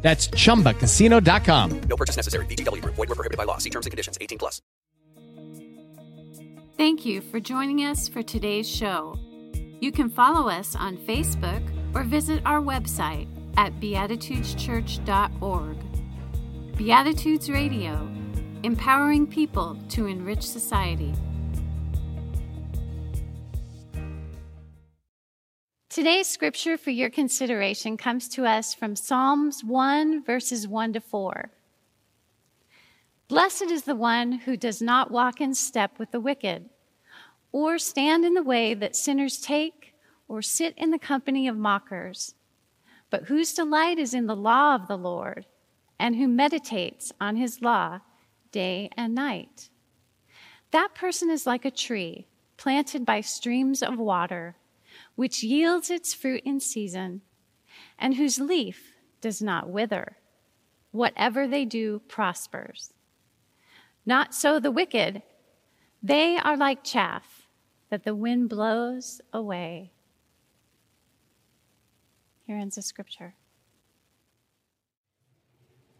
That's chumbacasino.com. No purchase necessary. VGW Group. Void were prohibited by law. See terms and conditions. 18 plus. Thank you for joining us for today's show. You can follow us on Facebook or visit our website at beatitudeschurch.org. Beatitudes Radio, empowering people to enrich society. Today's scripture for your consideration comes to us from Psalms 1, verses 1 to 4. Blessed is the one who does not walk in step with the wicked, or stand in the way that sinners take, or sit in the company of mockers, but whose delight is in the law of the Lord, and who meditates on his law day and night. That person is like a tree planted by streams of water which yields its fruit in season, and whose leaf does not wither. Whatever they do prospers. Not so the wicked. They are like chaff that the wind blows away. Here ends the scripture.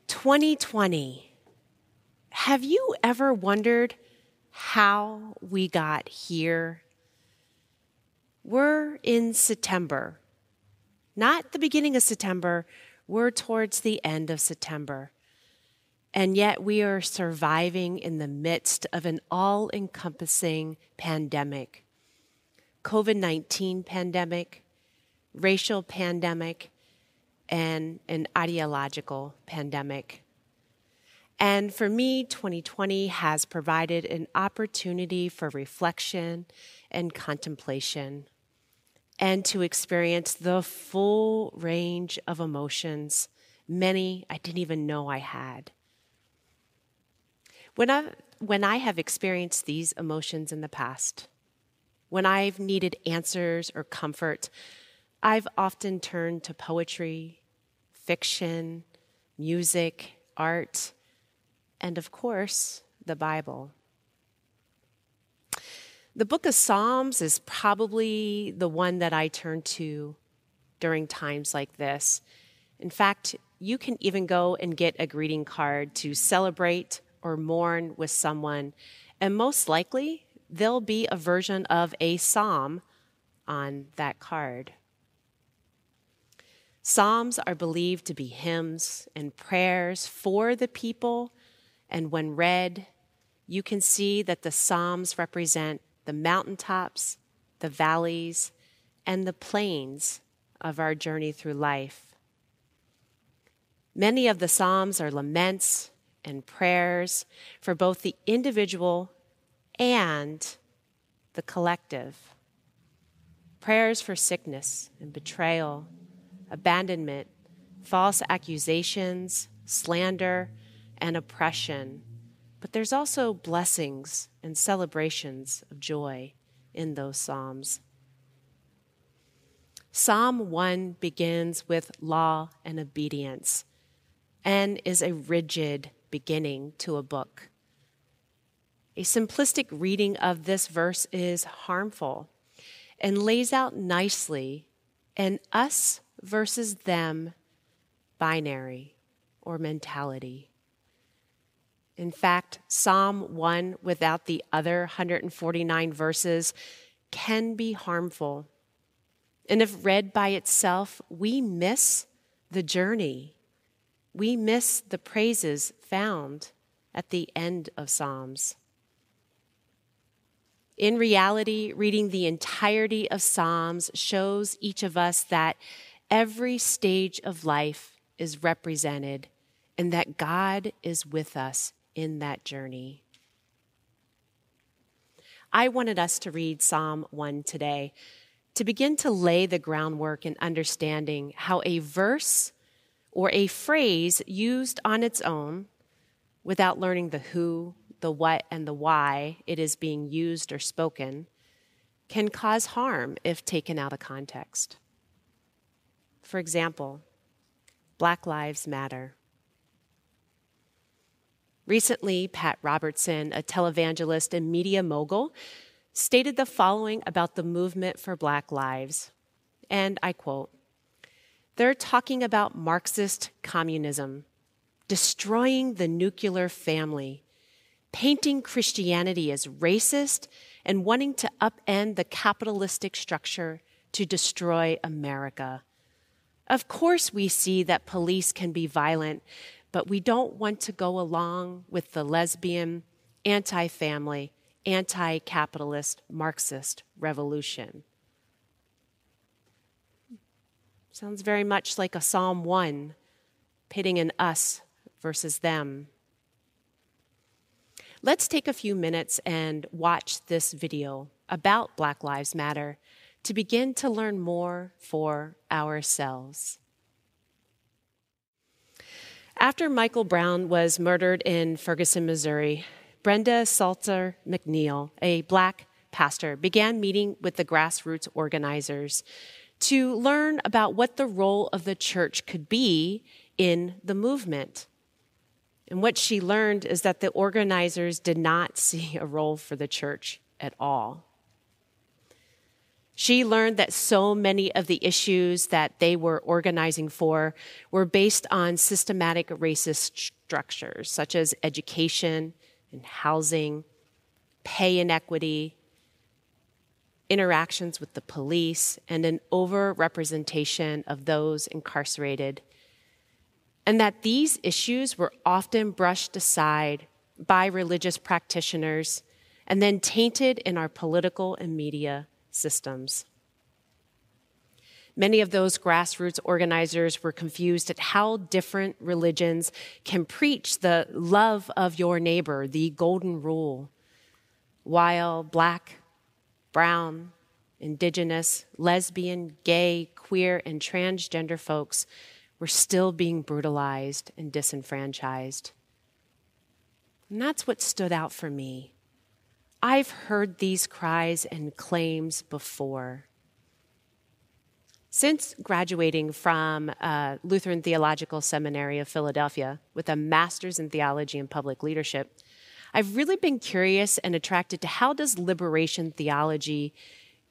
2020. Have you ever wondered how we got here? We're in September. Not the beginning of September, we're towards the end of September. And yet we are surviving in the midst of an all encompassing pandemic COVID 19 pandemic, racial pandemic, and an ideological pandemic. And for me, 2020 has provided an opportunity for reflection and contemplation and to experience the full range of emotions, many I didn't even know I had. When I, when I have experienced these emotions in the past, when I've needed answers or comfort, I've often turned to poetry, fiction, music, art, and of course, the Bible. The book of Psalms is probably the one that I turn to during times like this. In fact, you can even go and get a greeting card to celebrate or mourn with someone, and most likely there'll be a version of a psalm on that card. Psalms are believed to be hymns and prayers for the people, and when read, you can see that the Psalms represent the mountaintops, the valleys, and the plains of our journey through life. Many of the Psalms are laments and prayers for both the individual and the collective. Prayers for sickness and betrayal, abandonment, false accusations, slander, and oppression but there's also blessings and celebrations of joy in those Psalms. Psalm 1 begins with law and obedience and is a rigid beginning to a book. A simplistic reading of this verse is harmful and lays out nicely an us versus them binary or mentality. In fact, Psalm 1 without the other 149 verses can be harmful. And if read by itself, we miss the journey. We miss the praises found at the end of Psalms. In reality, reading the entirety of Psalms shows each of us that every stage of life is represented and that God is with us in that journey. I wanted us to read Psalm 1 today to begin to lay the groundwork in understanding how a verse or a phrase used on its own without learning the who, the what and the why it is being used or spoken can cause harm if taken out of context. For example, Black Lives Matter. Recently, Pat Robertson, a televangelist and media mogul, stated the following about the movement for Black lives. And I quote They're talking about Marxist communism, destroying the nuclear family, painting Christianity as racist, and wanting to upend the capitalistic structure to destroy America. Of course, we see that police can be violent, but we don't want to go along with the lesbian, anti family, anti capitalist Marxist revolution. Sounds very much like a Psalm 1, pitting an us versus them. Let's take a few minutes and watch this video about Black Lives Matter to begin to learn more for ourselves. After Michael Brown was murdered in Ferguson, Missouri, Brenda Salter McNeil, a black pastor, began meeting with the grassroots organizers to learn about what the role of the church could be in the movement. And what she learned is that the organizers did not see a role for the church at all. She learned that so many of the issues that they were organizing for were based on systematic racist structures, such as education and housing, pay inequity, interactions with the police, and an overrepresentation of those incarcerated. And that these issues were often brushed aside by religious practitioners and then tainted in our political and media systems. Many of those grassroots organizers were confused at how different religions can preach the love of your neighbor, the golden rule, while black, brown, indigenous, lesbian, gay, queer, and transgender folks were still being brutalized and disenfranchised. And that's what stood out for me. I've heard these cries and claims before. Since graduating from uh, Lutheran Theological Seminary of Philadelphia with a master's in theology and public leadership, I've really been curious and attracted to how does liberation theology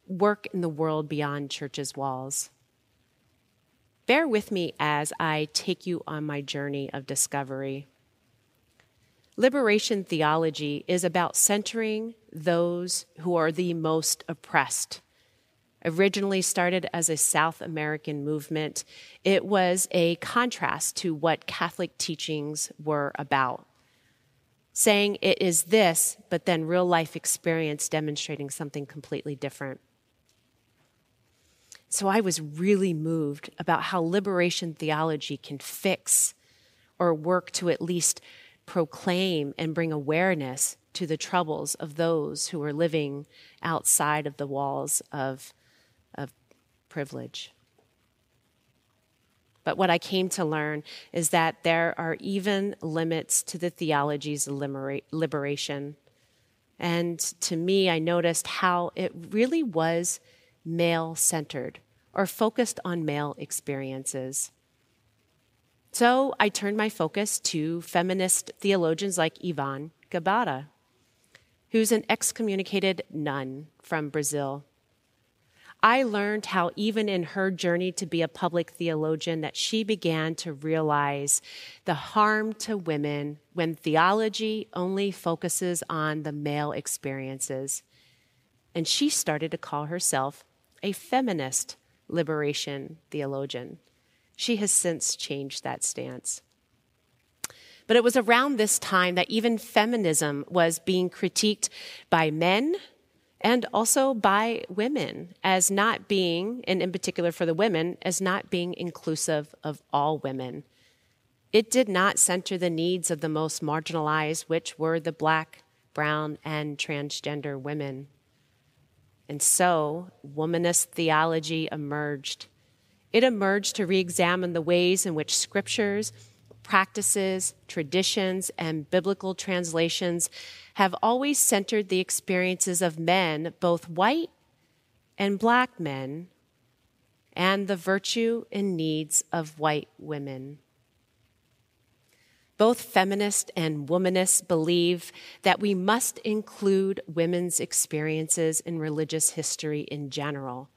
work in the world beyond church's walls. Bear with me as I take you on my journey of discovery. Liberation theology is about centering those who are the most oppressed. Originally started as a South American movement, it was a contrast to what Catholic teachings were about. Saying it is this, but then real life experience demonstrating something completely different. So I was really moved about how liberation theology can fix or work to at least proclaim and bring awareness to the troubles of those who are living outside of the walls of, of privilege. But what I came to learn is that there are even limits to the theology's liberation. And to me, I noticed how it really was male centered or focused on male experiences. So I turned my focus to feminist theologians like Ivone Gebara, who's an excommunicated nun from Brazil. I learned how even in her journey to be a public theologian that she began to realize the harm to women when theology only focuses on the male experiences. And she started to call herself a feminist liberation theologian. She has since changed that stance. But it was around this time that even feminism was being critiqued by men and also by women as not being, and in particular for the women, as not being inclusive of all women. It did not center the needs of the most marginalized, which were the black, brown, and transgender women. And so, womanist theology emerged it emerged to re examine the ways in which scriptures practices, traditions, and biblical translations have always centered the experiences of men, both white and black men, and the virtue and needs of white women. Both feminists and womanists believe that we must include women's experiences in religious history in general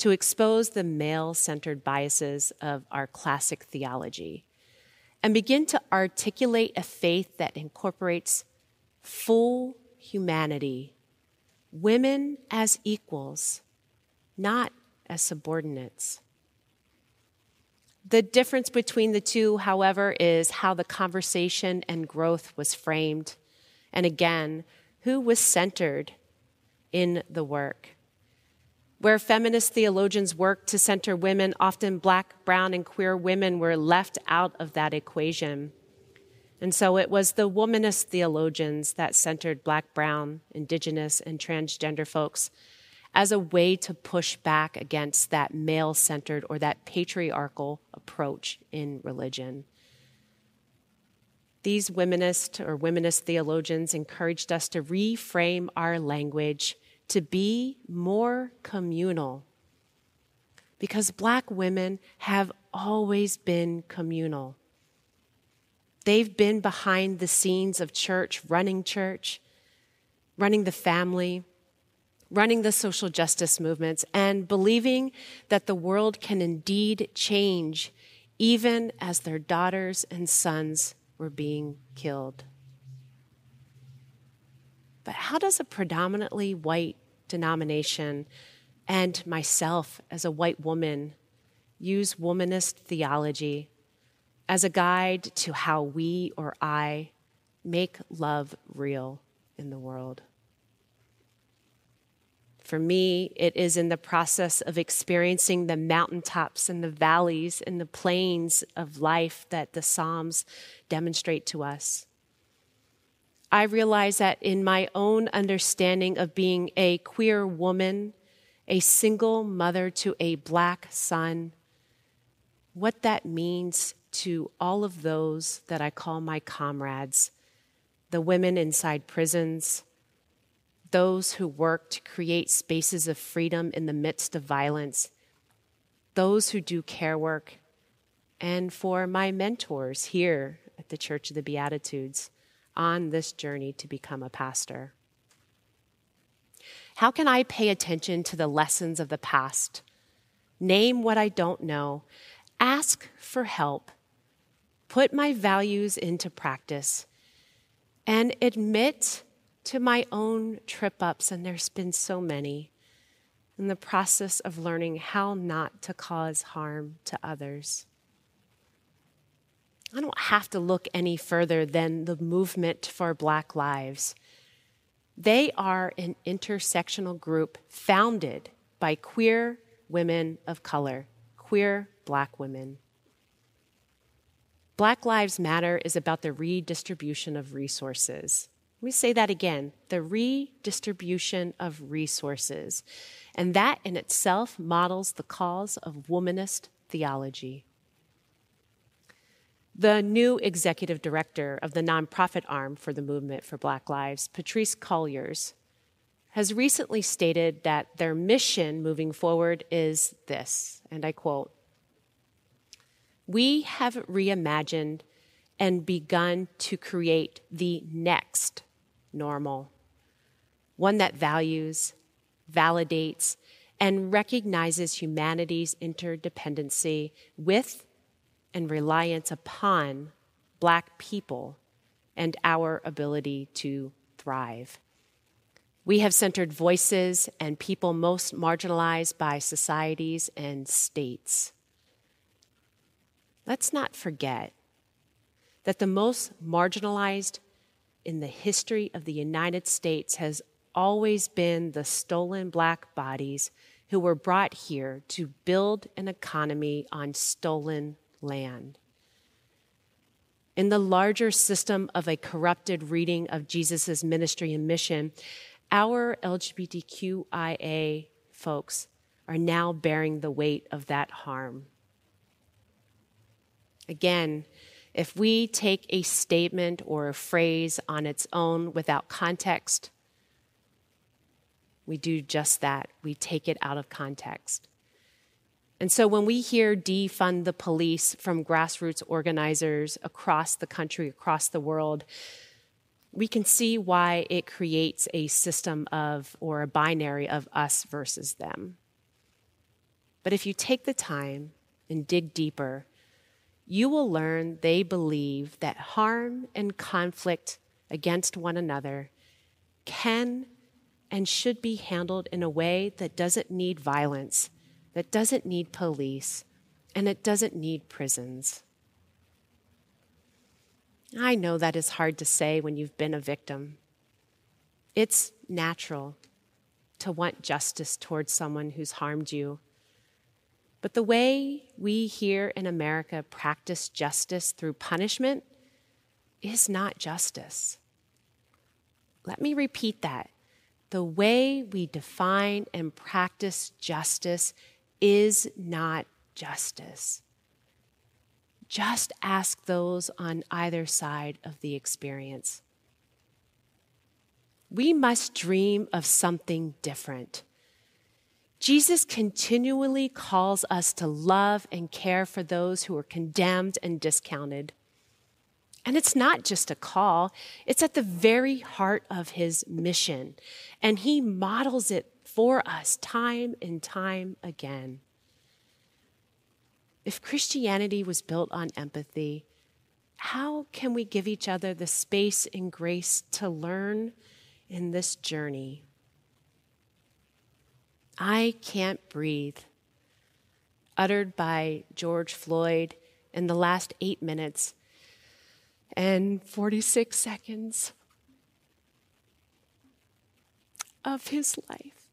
to expose the male centered biases of our classic theology and begin to articulate a faith that incorporates full humanity, women as equals, not as subordinates. The difference between the two, however, is how the conversation and growth was framed. And again, who was centered in the work. Where feminist theologians worked to center women, often black, brown, and queer women were left out of that equation. And so it was the womanist theologians that centered black, brown, indigenous, and transgender folks as a way to push back against that male centered or that patriarchal approach in religion. These womanist or womanist theologians encouraged us to reframe our language to be more communal. Because black women have always been communal. They've been behind the scenes of church, running church, running the family, running the social justice movements, and believing that the world can indeed change even as their daughters and sons were being killed. But how does a predominantly white denomination and myself as a white woman use womanist theology as a guide to how we or I make love real in the world? For me, it is in the process of experiencing the mountaintops and the valleys and the plains of life that the Psalms demonstrate to us. I realize that in my own understanding of being a queer woman, a single mother to a black son, what that means to all of those that I call my comrades, the women inside prisons, those who work to create spaces of freedom in the midst of violence, those who do care work, and for my mentors here at the Church of the Beatitudes on this journey to become a pastor. How can I pay attention to the lessons of the past? Name what I don't know, ask for help, put my values into practice, and admit to my own trip ups, and there's been so many, in the process of learning how not to cause harm to others. I don't have to look any further than the movement for Black Lives. They are an intersectional group founded by queer women of color, queer black women. Black Lives Matter is about the redistribution of resources. Let me say that again the redistribution of resources. And that in itself models the cause of womanist theology. The new executive director of the nonprofit arm for the Movement for Black Lives, Patrisse Cullors, has recently stated that their mission moving forward is this, and I quote We have reimagined and begun to create the next normal, one that values, validates, and recognizes humanity's interdependency with and reliance upon Black people and our ability to thrive. We have centered voices and people most marginalized by societies and states. Let's not forget that the most marginalized in the history of the United States has always been the stolen black bodies who were brought here to build an economy on stolen land. In the larger system of a corrupted reading of Jesus' ministry and mission, our LGBTQIA folks are now bearing the weight of that harm. Again, If we take a statement or a phrase on its own without context, we do just that. We take it out of context. And so when we hear defund the police from grassroots organizers across the country, across the world, we can see why it creates a system of or a binary of us versus them. But if you take the time and dig deeper, you will learn they believe that harm and conflict against one another can and should be handled in a way that doesn't need violence, that doesn't need police, and it doesn't need prisons. I know that is hard to say when you've been a victim. It's natural to want justice towards someone who's harmed you. But the way we here in America practice justice through punishment is not justice. Let me repeat that. The way we define and practice justice is not justice. Just ask those on either side of the experience. We must dream of something different. Jesus continually calls us to love and care for those who are condemned and discounted. And it's not just a call, it's at the very heart of his mission. And he models it for us time and time again. If Christianity was built on empathy, how can we give each other the space and grace to learn in this journey? I can't breathe, uttered by George Floyd in the last eight minutes and 46 seconds of his life.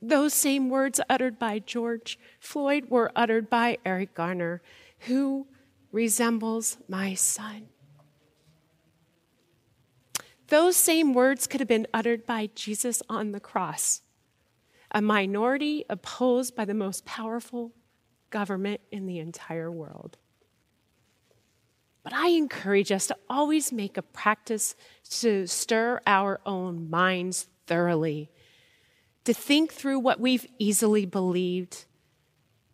Those same words uttered by George Floyd were uttered by Eric Garner, who resembles my son. Those same words could have been uttered by Jesus on the cross, a minority opposed by the most powerful government in the entire world. But I encourage us to always make a practice to stir our own minds thoroughly to think through what we've easily believed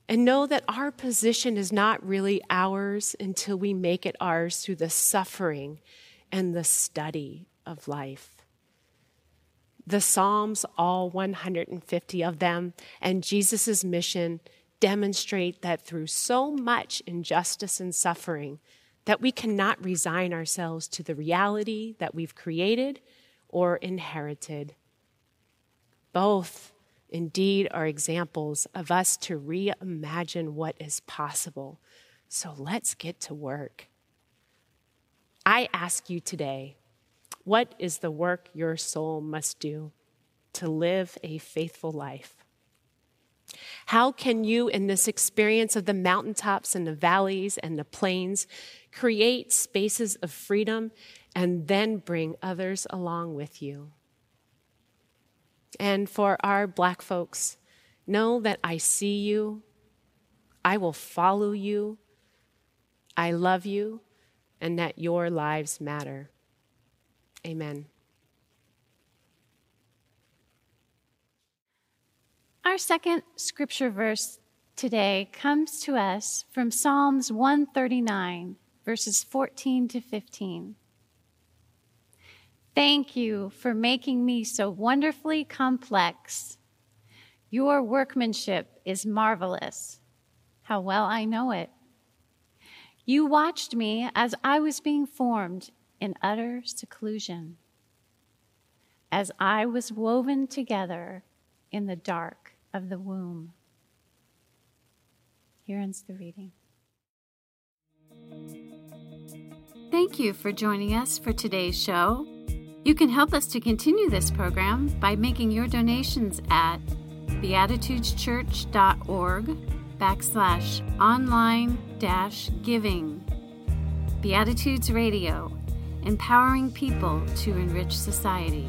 and know that our position is not really ours until we make it ours through the suffering and the study of life. The Psalms, all 150 of them, and Jesus' mission demonstrate that through so much injustice and suffering, that we cannot resign ourselves to the reality that we've created or inherited. Both, indeed, are examples of us to reimagine what is possible. So let's get to work. I ask you today what is the work your soul must do to live a faithful life? How can you, in this experience of the mountaintops and the valleys and the plains, create spaces of freedom and then bring others along with you? And for our black folks, know that I see you, I will follow you, I love you, and that your lives matter. Amen. Our second scripture verse today comes to us from Psalms 139, verses 14 to 15. Thank you for making me so wonderfully complex. Your workmanship is marvelous. How well I know it. You watched me as I was being formed in utter seclusion, as I was woven together in the dark of the womb. Here ends the reading. Thank you for joining us for today's show. You can help us to continue this program by making your donations at beatitudeschurch.org backslash online dash giving. Beatitudes Radio, empowering people to enrich society.